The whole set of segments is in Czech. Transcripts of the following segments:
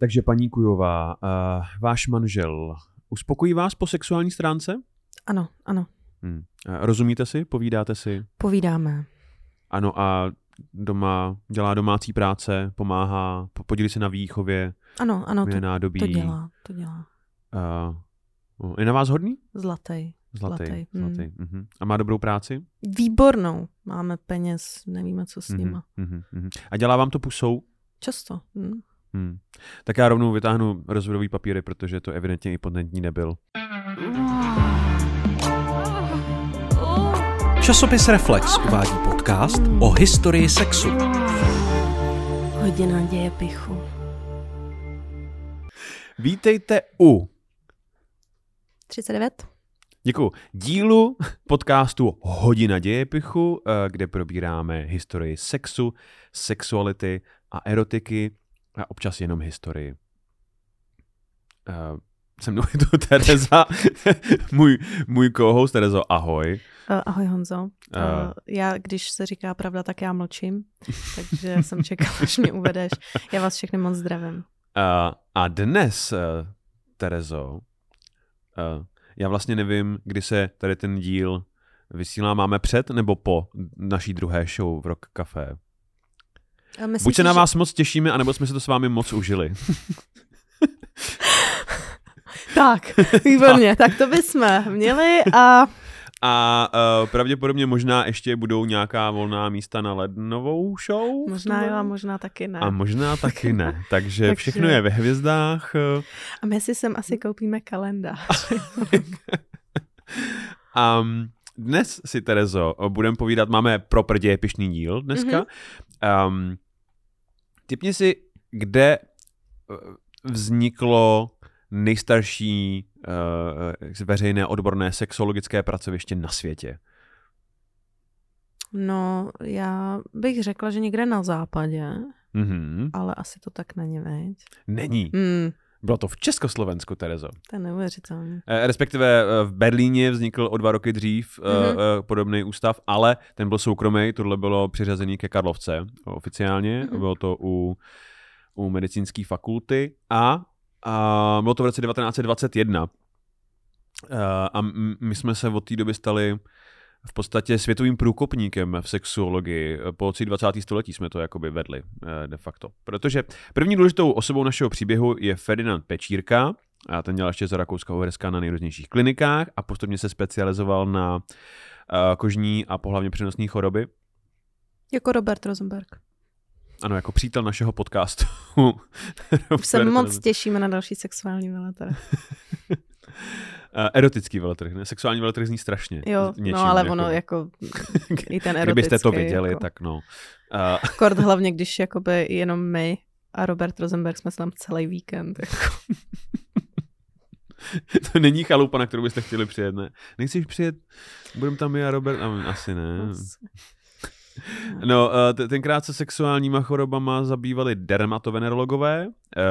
Takže paní Kujová, uh, váš manžel uspokojí vás po sexuální stránce? Ano, ano. Hmm. Rozumíte si? Povídáte si? Povídáme. Ano a doma dělá domácí práce, pomáhá, podílí se na výchově, Ano, ano, to, nádobí. to dělá, to dělá. Uh, je na vás hodný? Zlatý. Zlatý. Zlatý, zlatý. mm. Uh-huh. A má dobrou práci? Výbornou. Máme peněz, nevíme, co s Mhm, nima. mhm, mhm. A dělá vám to pusou? Často. Hm. Hmm. Tak já rovnou vytáhnu rozvodový papíry, protože to evidentně impotentní nebyl. Časopis Reflex uvádí podcast o historii sexu. Hodina děje pichu. Vítejte u 39? Děkuji. Dílu podcastu Hodina dějepichu, eh, kde probíráme historii sexu, sexuality a erotiky a občas jenom historii. Uh, se mnou je tu Tereza, můj, můj co-host Terezo, ahoj. Uh, ahoj Honzo. Uh, Uh. já, když se říká pravda, tak já mlčím, takže jsem čekala, až mě uvedeš. Já vás všechny moc zdravím. Uh, a dnes, uh, Terezo, uh, já vlastně nevím, kdy se tady ten díl vysílá. Máme před nebo po naší druhé show v Rock Café? A myslíš, Buď se na že- vás moc těšíme, anebo jsme si to s vámi moc užili. Tak, výborně, tak to bychom měli a A uh, pravděpodobně možná ještě budou nějaká volná místa na lednovou show. možná jo a možná taky ne. A možná taky ne. Takže, Takže- všechno je ve hvězdách. A my si sem asi koupíme kalendář. Um, dnes si, Terezo, budeme povídat, máme proper dějepišný díl dneska. Mm-hmm. Um, typně si, kde eh, vzniklo nejstarší uh, veřejné odborné sexologické pracoviště na světě. No, já bych řekla, že někde na západě, Mm-hmm. ale asi to tak není, veď? Není. Hmm, Bylo to v Československu, Terezo. to je neuvěřitelné. Eh, Respektive eh, v Berlíně vznikl o dva roky dřív mm-hmm. Mhm. podobný ústav, ale ten byl soukromý, tohle bylo přiřazený ke Karlovce oficiálně, mm-hmm. Mhm. bylo to u, u medicínské fakulty a, a bylo to v roce 1921. Eh, A my jsme se od té doby stali v podstatě světovým průkopníkem v sexuologii. Po celý 20. století jsme to jakoby vedli eh, de facto. Protože první důležitou osobou našeho příběhu je Ferdinand Pečírka, a ten dělal ještě za Rakouska Uherska na nejrůznějších klinikách a postupně se specializoval na eh, kožní a pohlavně přenosné choroby. Jako Robert Rosenberg. Ano, jako přítel našeho podcastu. Už se moc těšíme na další sexuální veletrh. Eh, Erotický veletrh, ne? Sexuální veletrh zní strašně. Jo, něčím, no ale ono jako i ten erotický. Kdybyste to viděli, jako. tak no. Uh, Kort hlavně, když jakoby jenom my a Robert Rosenberg jsme tam celý víkend. Jako. to není chalupa, na kterou byste chtěli přijet, ne? Nechceš přijet? Budeme tam a Robert? A asi ne. No, eh, tenkrát se sexuálníma chorobama zabývali dermatovenerologové eh,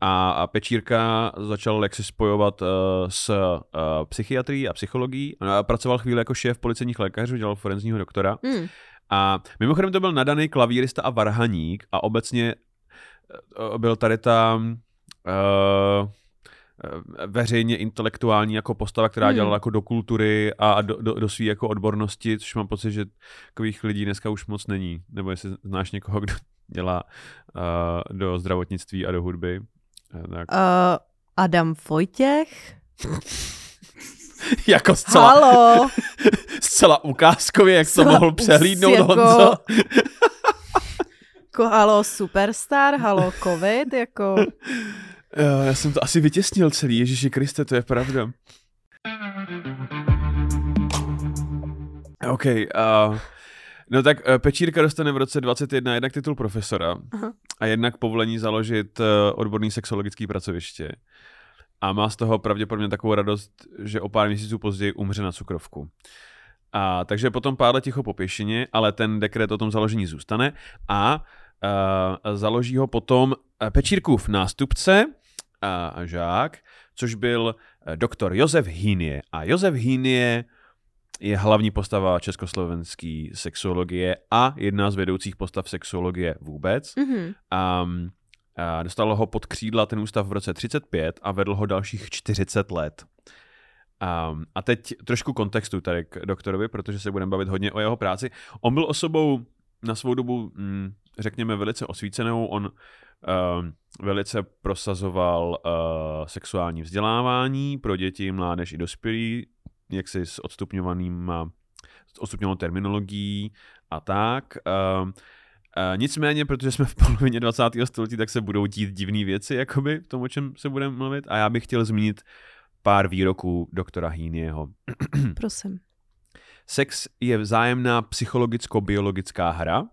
a, a Pečírka začal jak si spojovat eh, s eh, psychiatrií a psychologií. A Pracoval chvíli jako šéf policejních lékařů, dělal forenzního doktora. Hmm. A mimochodem to byl nadaný klavírista a varhaník a obecně eh, byl tady ta uh, veřejně intelektuální jako postava, která Hmm. dělala jako do kultury a do, do, do své jako odbornosti, což mám pocit, že takových lidí dneska už moc není. Nebo jestli znáš někoho, kdo dělá uh, do zdravotnictví a do hudby. Eh, Tak. Uh, Adam Vojtěch. jako zcela, Halo. zcela ukázkově, jak to Zcela mohl us- přehlídnout jako- Honzo. Jako, halo Superstar, halo COVID, jako... Jo, já jsem to asi vytěsnil celý, Ježíši Kriste, to je pravda. OK, uh, no tak uh, Pečírka dostane v roce 21 jednak titul profesora Aha. a jednak povolení založit uh, odborný sexologický pracoviště. A má z toho pravděpodobně takovou radost, že o pár měsíců později umře na cukrovku. A, takže potom pár let ticho po pěšině, ale ten dekret o tom založení zůstane a uh, založí ho potom eh, Pečírkův nástupce a žák, což byl eh, doktor Josef Hýnie. A Josef Hýnie je hlavní postava československé sexuologie a jedna z vedoucích postav sexuologie vůbec. Mhm. Um, A dostal ho pod křídla ten ústav v roce 35 a vedl ho dalších 40 let. Um, a teď trošku kontextu tady k doktorovi, protože se budeme bavit hodně o jeho práci. On byl osobou na svou dobu, mm, řekněme, velice osvícenou. On uh, velice prosazoval uh, sexuální vzdělávání pro děti, mládež i dospělí, jaksi s odstupňovaným s odstupňovanou terminologií a tak. Uh, uh, nicméně, protože jsme v polovině 20. století, tak se budou dít divné věci, jakoby v tom, o čem se budeme mluvit. A já bych chtěl zmínit pár výroků doktora Hýnieho. Prosím. Sex je vzájemná psychologicko-biologická hra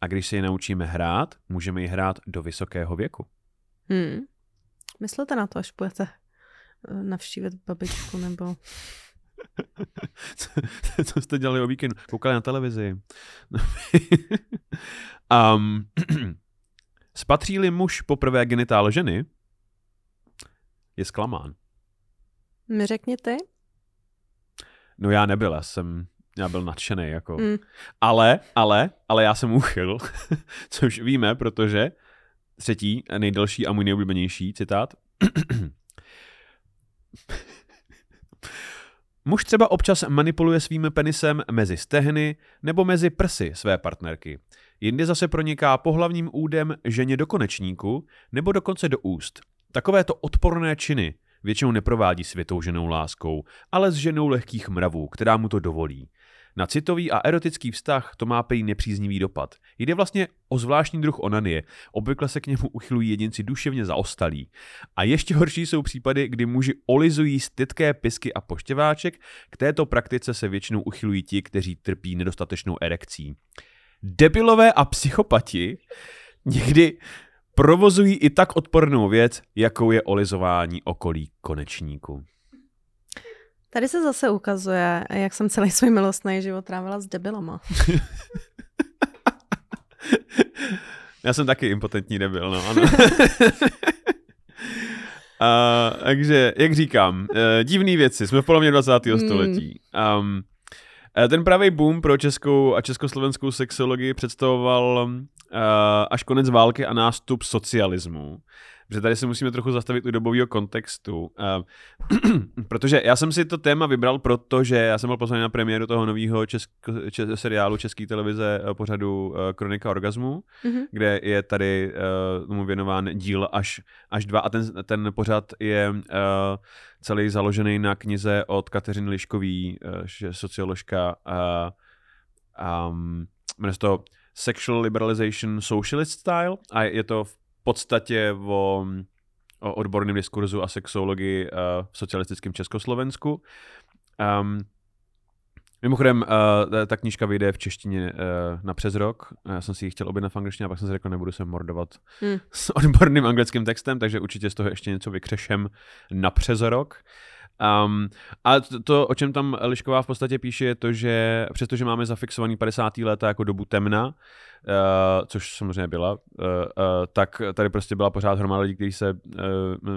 a když se ji naučíme hrát, můžeme ji hrát do vysokého věku. Hmm. Myslete na to, až budete navštívit babičku nebo... co, co jste dělali o víkendu? Koukali na televizi. um, spatří-li muž poprvé genitál ženy, je zklamán. Mi řekni ty? No já nebyl, já jsem, já byl nadšený, jako. Mm. Ale, ale, ale já jsem uchyl, což víme, protože třetí, nejdelší a můj nejoblíbenější citát. Muž třeba občas manipuluje svým penisem mezi stehny nebo mezi prsy své partnerky. Jindy zase proniká pohlavním údem ženě do konečníku nebo dokonce do úst. Takovéto odporné činy většinou neprovádí s vytouženou láskou, ale s ženou lehkých mravů, která mu to dovolí. Na citový a erotický vztah to má prý nepříznivý dopad. Jde vlastně o zvláštní druh onanie, obvykle se k němu uchylují jedinci duševně zaostalí. A ještě horší jsou případy, kdy muži olizují stytké pisky a poštěváček, k této praktice se většinou uchylují ti, kteří trpí nedostatečnou erekcí. Debilové a psychopati někdy provozují i tak odpornou věc, jakou je olizování okolí konečníku. Tady se zase ukazuje, jak jsem celý svůj milostný život trávila s debilama. Já jsem taky impotentní debil, no ano. A, takže, jak říkám, uh, divný věci, jsme v polovině 20. Hmm. století. Um, eh, ten pravý boom pro českou a československou sexologii představoval uh, až konec války a nástup socialismu. Protože tady se musíme trochu zastavit u dobového kontextu. Uh, protože já jsem si to téma vybral, protože já jsem byl pozvaný na premiéru toho nového česk- če- seriálu České televize uh, pořadu uh, Kronika orgazmu, Mhm. kde je tady uh, tomu věnován díl až, až dva a ten, ten pořad je uh, celý založený na knize od Kateřiny Liškový, uh, že socioložka uh, um, jmenuje se to Sexual Liberalization Socialist Style a je to v podstatě o, o odborném diskurzu a sexologii uh, v socialistickém Československu. Um, mimochodem, uh, ta knížka vyjde v češtině uh, na přes rok. Já jsem si ji chtěl objednat v angličtině a pak jsem si řekl, nebudu se mordovat Hmm. s odborným anglickým textem, takže určitě z toho ještě něco vykřešem na přes rok. Um, a to, to, o čem tam Lišková v podstatě píše, je to, že přestože máme zafixovaný 50. léta jako dobu temna, uh, což samozřejmě byla, uh, uh, tak tady prostě byla pořád hromada lidí, kteří se uh,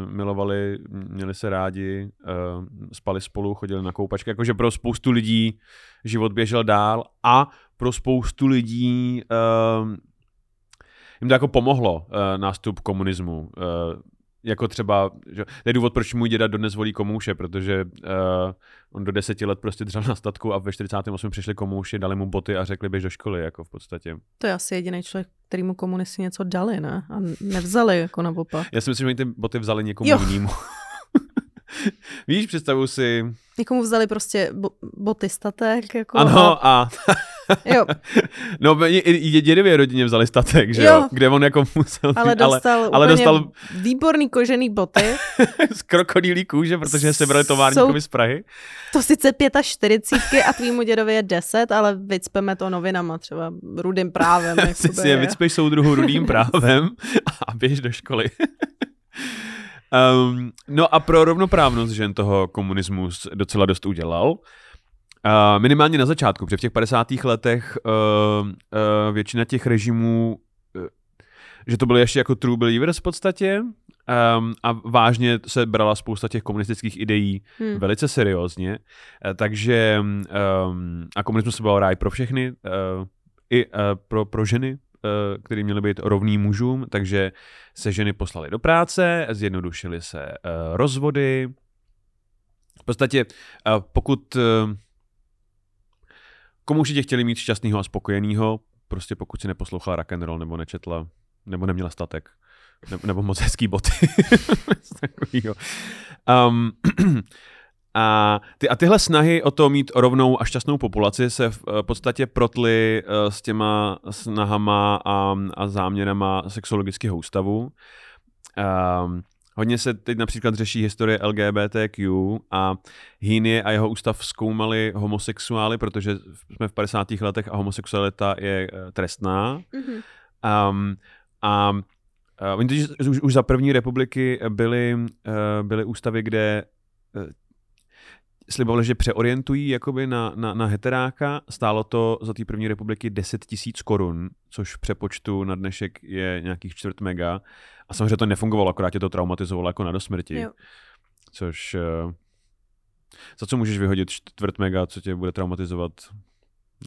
milovali, měli se rádi, uh, spali spolu, chodili na koupačky, jakože pro spoustu lidí život běžel dál a pro spoustu lidí uh, jim to jako pomohlo uh, nástup komunismu. Uh, jako třeba, že, to je důvod, proč můj děda dodnes volí komouše, protože uh, on do deseti let prostě dřel na statku a ve 48 přišli komouši, dali mu boty a řekli, běž do školy, jako v podstatě. To je asi jediný člověk, kterýmu komunisti něco dali, ne? A nevzali jako naopak. Já si myslím, že oni ty boty vzali někomu Jo. jinému. Víš, představu si, Někomu vzali prostě bo- boty statek, jako ano a, a, jo, no dědově rodině vzali statek, že jo, Jo. kde on jako musel, ale dostal, ale, ale dostal výborný kožený boty, z krokodýlí kůže, protože sebrali továrníkovi z Prahy. to sice 45 a tvýmu dědovi je 10, ale vycpeme to novinama, třeba rudým právem. si jakoby, si je vycpeš soudruhu rudým právem a běž do školy. um, no a pro rovnoprávnost žen toho komunismus docela dost udělal. Uh, minimálně na začátku, protože v těch 50. letech uh, uh, většina těch režimů, uh, že to byly ještě jako true believers v podstatě um, a vážně se brala spousta těch komunistických ideí Hmm. velice seriózně, Eh, takže um, a komunismus se byl ráj pro všechny, uh, i uh, pro, pro ženy, eh, který měly být rovný mužům, takže se ženy poslaly do práce, zjednodušily se eh, rozvody. V podstatě, eh, pokud komu určitě chtěli mít šťastného a spokojeného, prostě pokud si neposlouchala rock and roll nebo nečetla, nebo neměla statek, nebo, nebo moc hezký boty. um, A, ty, a tyhle snahy o to mít rovnou a šťastnou populaci se v eh, podstatě protly uh, s těma snahama a, a záměrama sexologického ústavu. Um, hodně se teď například řeší historie LGBTQ a Hýnie a jeho ústav zkoumali homosexuály, protože jsme v 50. letech a homosexualita je uh, trestná. Mm-hmm. Um, a uh, oni už, už za první republiky byly, uh, byly ústavy, kde slibovali, že přeorientují jakoby na, na, na heteráka. Stálo to za té první republiky 10 tisíc korun, což v přepočtu na dnešek je nějakých čtvrt mega. A samozřejmě to nefungovalo, akorát tě to traumatizovalo jako na dosmrti. Jo. Což... Uh, za co můžeš vyhodit čtvrt mega, co tě bude traumatizovat?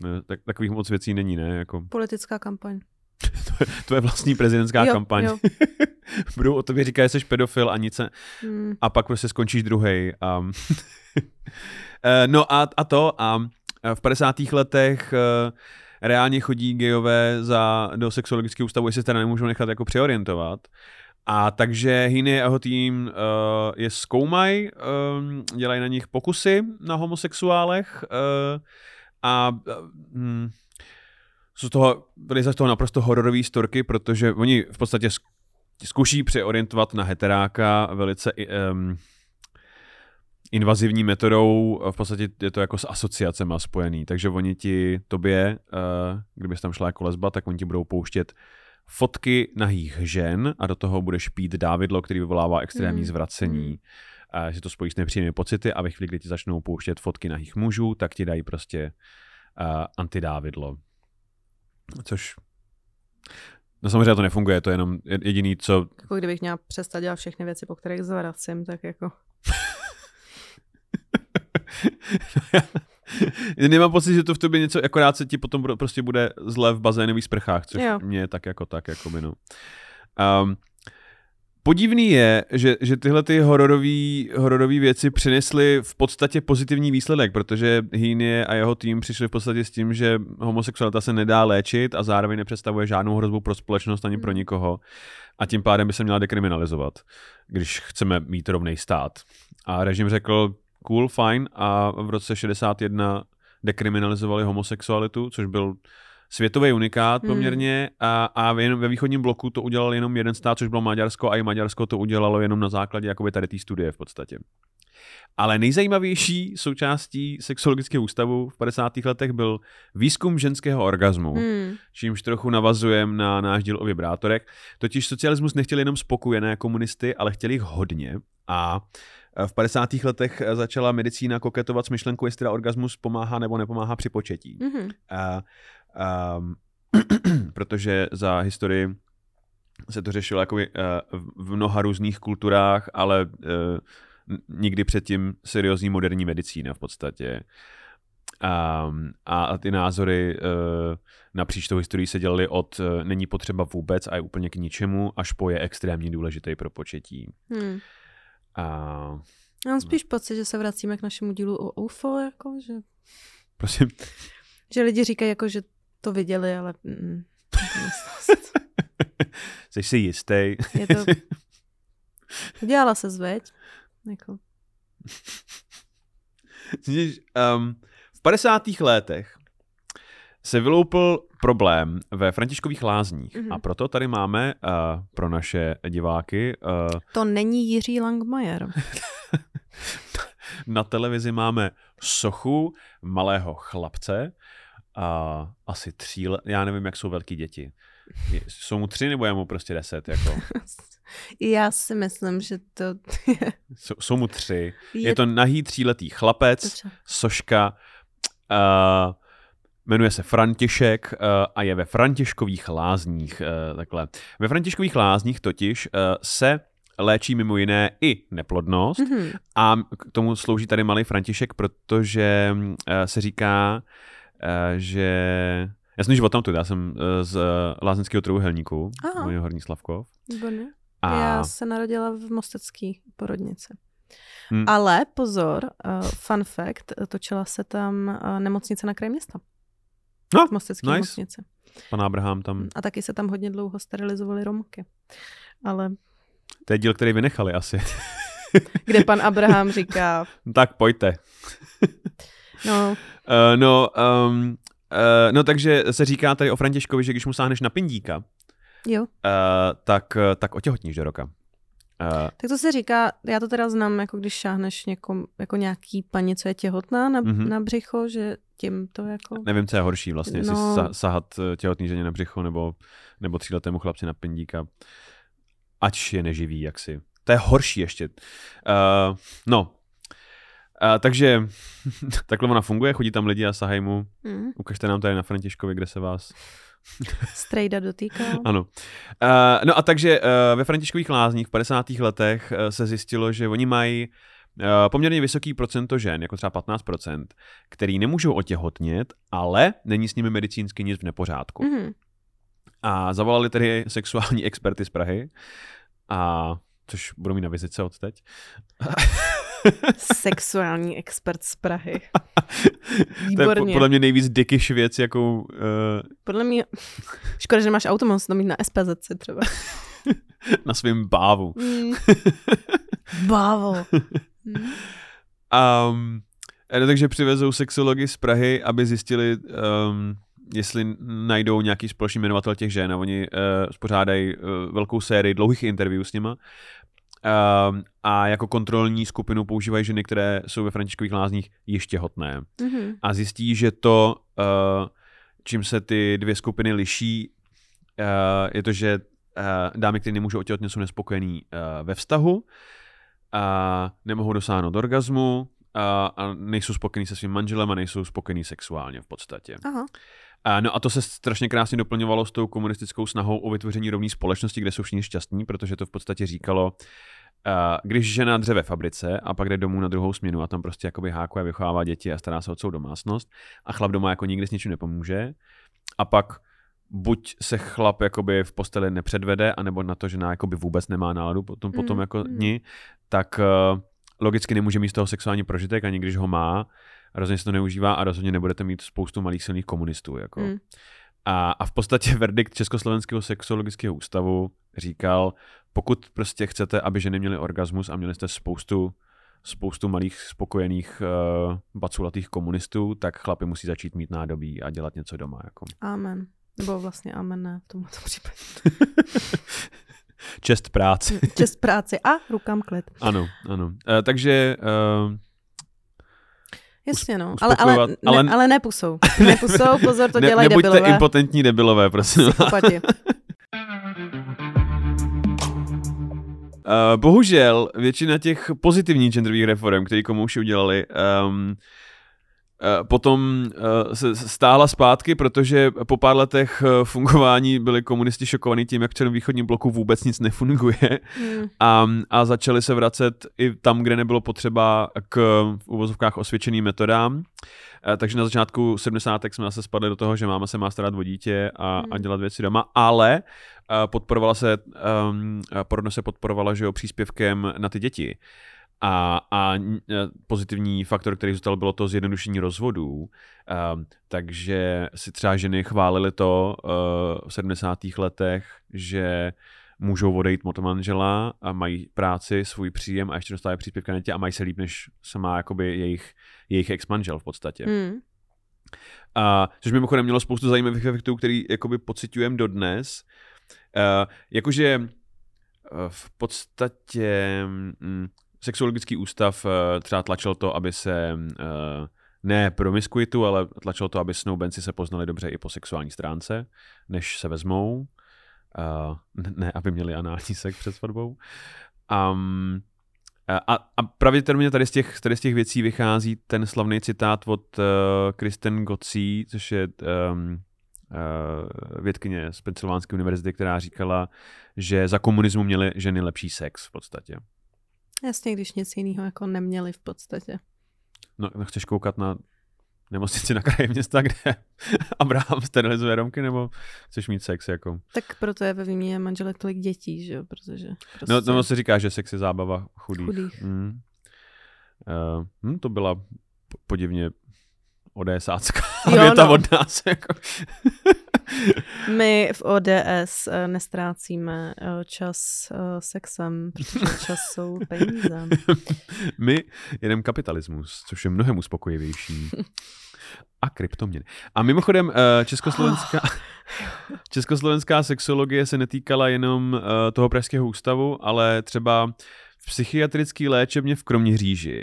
Ne, tak, takových moc věcí není, ne? Jako... Politická kampaň. to, je, to je vlastní prezidentská jo, kampaň. Jo. Budou o tobě říkat, že jsi pedofil a nic se... Hmm. A pak prostě skončíš druhej. Um, no a, a to a v 50. letech uh, reálně chodí gejové za, do sexuologického ústavu, jestli se teda nemůžou nechat jako přeorientovat. A takže Hiny a jeho tým uh, je zkoumají, um, dělají na nich pokusy na homosexuálech uh, a uh, jsou z toho, byly z toho naprosto hororové storky, protože oni v podstatě zkouší přeorientovat na heteráka velice um, invazivní metodou, v podstatě je to jako s asociacemi spojený, takže oni ti, tobě, uh, kdybys tam šla jako lesba, tak oni ti budou pouštět fotky nahých žen a do toho budeš pít dávidlo, který vyvolává extrémní mm. zvracení. A že to spojí s nepříjemnými pocity a ve chvíli, kdy ti začnou pouštět fotky nahých mužů, tak ti dají prostě uh, antidávidlo. Což No samozřejmě to nefunguje, to je jenom jediný, co... Jako kdybych měla přestat dělat všechny věci, po kterých zvracím, tak jako... Nemám pocit, že to v tobě něco, akorát se ti potom prostě bude zle v bazénových sprchách, což jo. mě tak jako tak, jako by no. Um, Podivný je, že, že tyhle ty hororové věci přinesly v podstatě pozitivní výsledek, protože Hýnie a jeho tým přišli v podstatě s tím, že homosexualita se nedá léčit a zároveň nepředstavuje žádnou hrozbu pro společnost ani pro hmm. nikoho a tím pádem by se měla dekriminalizovat, když chceme mít rovný stát. A režim řekl, cool, fine a v roce 61 dekriminalizovali homosexualitu, což byl světový unikát hmm. poměrně a, a ve východním bloku to udělal jenom jeden stát, což bylo Maďarsko a i Maďarsko to udělalo jenom na základě jakoby tady té studie v podstatě. Ale nejzajímavější součástí sexologického ústavu v 50. letech byl výzkum ženského orgazmu, hmm. čímž trochu navazujeme na náš díl o vibrátorech. Totiž socialismus nechtěl jenom spokojené komunisty, ale chtěli jich hodně a v 50. letech začala medicína koketovat s myšlenkou, jestli teda orgasmus pomáhá nebo nepomáhá při početí. Mm-hmm. A Um, protože za historii se to řešilo jako v mnoha různých kulturách, ale uh, nikdy předtím seriózní moderní medicína v podstatě. Um, a, a ty názory uh, napříč tou historií se dělaly od není potřeba vůbec a je úplně k ničemu, až po je extrémně důležitý pro početí. Hmm. A, Já mám spíš no. pocit, že se vracíme k našemu dílu o UFO, jako, že... Prosím? Že lidi říkají, jako, že to viděli, ale... Mm, Jsi si jistý. Je to... Udělala se zveď. Jako... um, v 50. letech se vyloupil problém ve Františkových lázních mm-hmm. a proto tady máme uh, pro naše diváky... Uh, to není Jiří Langmajer. na televizi máme sochu malého chlapce, a asi tří let, já nevím, jak jsou velký děti. Jsou mu tři nebo je mu prostě deset? Jako? Já si myslím, že to je... Jsou, jsou mu tři. Je, je to nahý tříletý chlapec, Soška, uh, jmenuje se František uh, a je ve Františkových lázních. Uh, takhle. Ve Františkových lázních totiž uh, se léčí mimo jiné i neplodnost mm-hmm. a k tomu slouží tady malý František, protože uh, se říká, Eh, že Já jsem již o tamtud, já jsem eh, z eh, Lázeňského trojuhelníku, Aha. můj Horní Slavkov. Výborně. A Já se narodila v Mostecké porodnici. Hmm. Ale pozor, uh, fun fact, točila se tam uh, nemocnice na kraji města. No, v Mostecké nice. nemocnici. pan Abraham tam, A taky se tam hodně dlouho sterilizovaly Romky. Ale to je díl, který vynechali asi. kde pan Abraham říká, tak pojďte. no, Uh, no, um, uh, no, takže se říká tady o Františkovi, že když mu sáhneš na pindíka, jo. uh, tak, tak otěhotníš do roka. Uh, Tak to se říká, já to teda znám, jako když šáhneš někom, jako nějaký paní, co je těhotná na, mm-hmm. na břicho, že tím to jako... nevím, co je horší vlastně, jestli No. sa, sahat těhotný ženě na břicho nebo, nebo tříletému chlapci na pindíka. Ač je neživý, jaksi. To je horší ještě. Uh, no, Uh, takže takhle ona funguje, chodí tam lidi a sahají mu. Mm, Ukažte nám tady na Františkovi, kde se vás strejda dotýká. Ano. Uh, no a takže uh, ve Františkových lázních v 50. letech uh, se zjistilo, že oni mají uh, poměrně vysoký procento žen, jako třeba 15%, který nemůžou otěhotnět, ale není s nimi medicínsky nic v nepořádku. Mm, A zavolali tedy sexuální experty z Prahy, a což budou mít na vizice od teď. Sexuální expert z Prahy. to je po, Výborně. podle mě nejvíc dickish věc, jakou uh, Podle mě, škoda, že máš auto, mohl to mít na SPZ třeba. na svém bávu. Mm. Bávo. Mm. Um, no, takže přivezou sexology z Prahy, aby zjistili, um, jestli najdou nějaký společný jmenovatel těch žen a oni uh, spořádají uh, velkou sérii dlouhých interview s nima. Um, a jako kontrolní skupinu používají ženy, které jsou ve Františkových lázních ještě hotné. Mhm. A zjistí, že to, uh, čím se ty dvě skupiny liší, uh, je to, že uh, dámy, které nemůžou otěhotnět, jsou nespokojený uh, ve vztahu, a nemohou dosáhnout orgazmu a, a nejsou spokojení se svým manželem a nejsou spokojení sexuálně v podstatě. Aha. A, no a to se strašně krásně doplňovalo s tou komunistickou snahou o vytvoření rovné společnosti, kde jsou všichni šťastní, protože to v podstatě říkalo, když žena dře ve fabrice a pak jde domů na druhou směnu a tam prostě jakoby hákuje, vychovává děti a stará se o celou domácnost a chlap doma jako nikdy s ničím nepomůže a pak buď se chlap jakoby v posteli nepředvede, anebo na to žena jakoby vůbec nemá náladu potom, potom Mm, jako mm. dni, tak uh, logicky nemůže mít z toho sexuální prožitek, ani když ho má, rozhodně se to neužívá a rozhodně nebudete mít spoustu malých silných komunistů. Jako. Mm. A, a v podstatě verdikt Československého sexologického ústavu říkal, pokud prostě chcete, aby ženy měly orgasmus a měli jste spoustu spoustu malých spokojených uh, baculatých komunistů, tak chlapi musí začít mít nádobí a dělat něco doma. Jako. Amen. Nebo vlastně amen ne v tomto případě. Čest práci. Čest práci a rukám klid. ano, ano. Uh, takže uh, Jasně no, ale, ale, uspokojovat, ne, ale- ale... ale ne pusou. Ne pusou, pozor, to ne, dělají nebuďte debilové. impotentní debilové, prosím. Uh, bohužel většina těch pozitivních genderových reform, které komouši udělali, um, potom uh, se stála zpátky, protože po pár letech uh, fungování byli komunisti šokovaní tím, jak v celém východním bloku vůbec nic nefunguje Hmm. a, a začali se vracet i tam, kde nebylo potřeba k v uvozovkách osvědčeným metodám. Eh, Takže na začátku 70. jsme zase spadli do toho, že máma se má starat o dítě a, a Mhm. dělat věci doma, ale eh, podporovala se, um, porodno se podporovala, že jo, příspěvkem na ty děti. A, a eh, pozitivní faktor, který zůstal, bylo to zjednodušení rozvodů. Um, takže si třeba ženy chválily to uh, v 70. letech, že můžou odejít od manžela a mají práci, svůj příjem a ještě dostávají příspěvky na děti a mají se líp, než se má jakoby jejich, jejich ex-manžel v podstatě. Hmm. A, což mimochodem mělo spoustu zajímavých efektů, který jakoby pociťujeme dodnes. Uh, jakože v podstatě sexuologický ústav uh, třeba tlačil to, aby se uh, ne promiskuitu, ale tlačilo to, aby snoubenci se poznali dobře i po sexuální stránce, než se vezmou. Uh, ne, aby měli anální sex před svatbou. Um, a, a pravděpodobně tady z, těch, tady z těch věcí vychází ten slavný citát od uh, Kristen Gotzi, což je um, uh, vědkyně z Pensylvánské univerzity, která říkala, že za komunismu měly ženy lepší sex v podstatě. Jasně, když nic jiného jako neměli v podstatě. No, no chceš koukat na nemocnici na kraji města, kde Abraham sterilizuje Romky, nebo chceš mít sex jako? Tak proto je ve výměně manželek tolik dětí, že jo, protože prostě No, no se říká, že sex je zábava chudých. chudých. Hmm. Uh, hm, to byla podivně odesácká Jo, věta no. od nás. Jako. My v ODS eh, nestrácíme eh, čas eh, sexem, protože čas jsou peníze. My jedeme kapitalismus, což je mnohem uspokojivější. A kryptoměny. A mimochodem, československá, československá sexologie se netýkala jenom toho Pražského ústavu, ale třeba psychiatrické léčebně v Kroměříži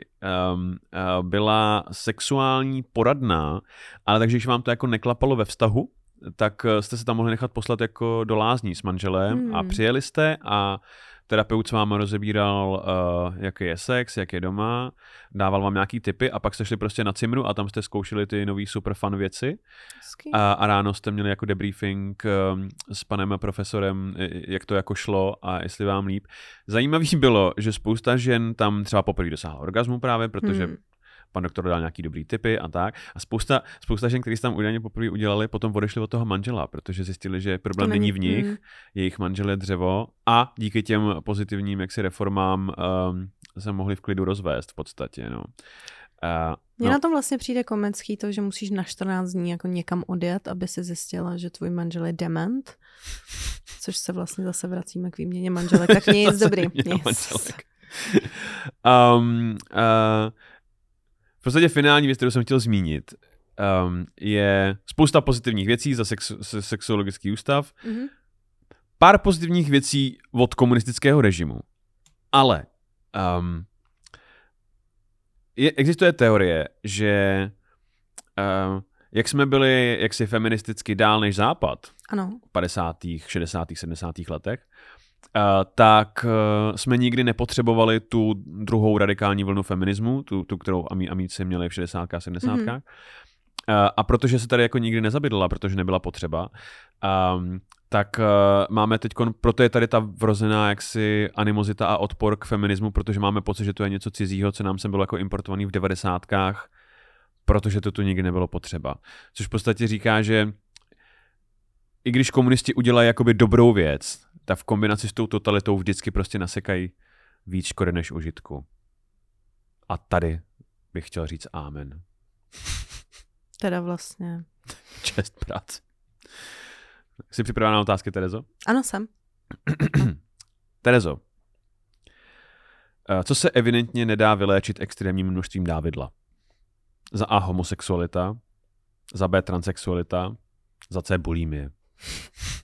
um, uh, byla sexuální poradná, ale takže když vám to jako neklapalo ve vztahu, tak eh, jste se tam mohli nechat poslat jako do lázní s manželem hmm. a přijeli jste a terapeut s vám rozebíral, uh, jaký je sex, jak je doma, dával vám nějaký tipy a pak jste šli prostě na cimru a tam jste zkoušeli ty nový super fun věci a, a ráno jste měli jako debriefing um, s panem profesorem, jak to jako šlo a jestli vám líp. Zajímavý bylo, že spousta žen tam třeba poprvé dosáhla orgasmu právě, protože Hmm. Pan doktor dal nějaký dobrý tipy a tak. A spousta, spousta žen, kteří tam údajně poprvé udělali, potom odešli od toho manžela, protože zjistili, že problém není- není v nich, mm. jejich manžel je dřevo a díky těm pozitivním jaksi reformám um, se mohli v klidu rozvést v podstatě. No. Uh, Mně no, na tom vlastně přijde komický to, že musíš na 14 dní jako někam odjet, aby si zjistila, že tvůj manžel je dement. Což se vlastně zase vracíme k výměně manželek. Tak nic, dobrý. Nic. um, uh, podstatě finální věc, kterou jsem chtěl zmínit, um, je spousta pozitivních věcí za sex, se- sexuologický ústav, Mhm. pár pozitivních věcí od komunistického režimu. Ale um, je, existuje teorie, že uh, jak jsme byli jaksi feministicky dál než západ, Ano. v 50., 60., 70. letech, tak uh, jsme nikdy nepotřebovali tu druhou radikální vlnu feminismu, tu, tu kterou amí, amíci měli v 60. a 70. Mhm. Mm-hmm. Uh, a protože se tady jako nikdy nezabydlela, protože nebyla potřeba, um, tak uh, máme teď, proto je tady ta vrozená jaksi animozita a odpor k feminismu, protože máme pocit, že to je něco cizího, co nám sem bylo jako importovaný v devadesátkách, protože to tu nikdy nebylo potřeba. Což v podstatě říká, že i když komunisti udělají jakoby dobrou věc, tak v kombinaci s tou totalitou vždycky prostě nasekají víc škody než užitku. A tady bych chtěl říct amen. Teda vlastně. Čest práce. Jsi připravená na otázky, Terezo? Ano, jsem. Terezo, eh, co se evidentně nedá vyléčit extrémním množstvím dávidla? Za A homosexualita, za B transexualita, za C bulimie.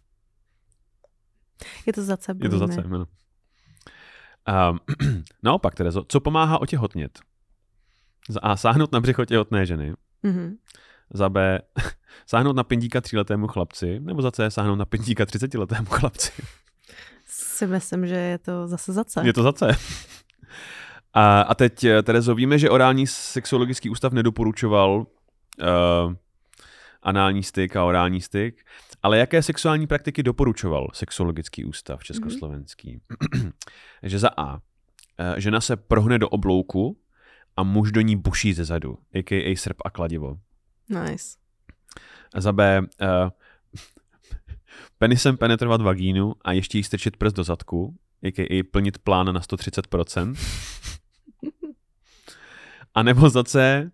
Je to zace. Je to za C, ano. Um, naopak, Terezo, co pomáhá otěhotnět? Za A sáhnout na břicho těhotné ženy, Mhm. za B sáhnout na pindíka tříletému chlapci, nebo za C sáhnout na pindíka třicetiletému chlapci. Si myslím, že je to zase zace. Je to za C. A, a teď, Terezo, víme, že orální sexuologický ústav nedoporučoval uh, anální styk a orální styk, ale jaké sexuální praktiky doporučoval sexuologický ústav československý? že za A. eh, Žena se prohne do oblouku a muž do ní buší ze zadu, a.k.a. srp a kladivo. Nice. A za B. Uh, penisem penetrovat vagínu a ještě jí strčit prst do zadku, a.k.a. plnit plán na 130%. A nebo za C,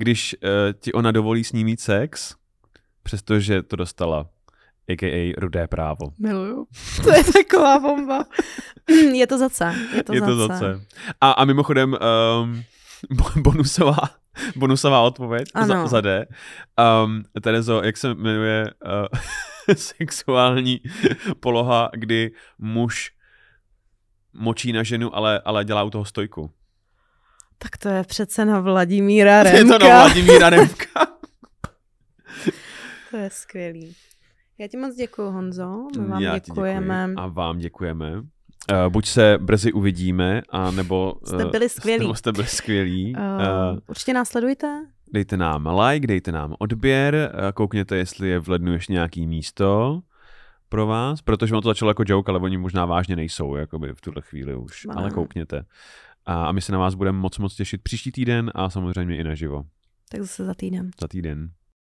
když uh, ti ona dovolí s ní mít sex, přestože to dostala, a.k.a. rudé právo. Miluju. To je taková bomba. je to zace. Je to Je to zace. A, a mimochodem, um, bo- bonusová, bonusová odpověď Ano. za, za D. Um, Terezo, jak se jmenuje uh, sexuální poloha, kdy muž močí na ženu, ale, ale dělá u toho stojku. Tak to je přece na Vladimíra Je Remka. to na Vladimíra Remka. To je skvělý. Já ti moc děkuji, Honzo. My vám Já děkujeme. děkuji a vám děkujeme. Uh, buď se brzy uvidíme, a nebo Jste byli skvělí. Nebo jste byli skvělí. Uh, Uh, určitě následujte. dejte nám like, dejte nám odběr, eh, koukněte, jestli je v lednu ještě nějaký místo pro vás, protože ono to začalo jako joke, ale oni možná vážně nejsou, jakoby v tuhle chvíli už, Ne. ale koukněte. A, my se na vás budeme moc moc těšit příští týden a samozřejmě i naživo. Tak zase za týden. Za týden.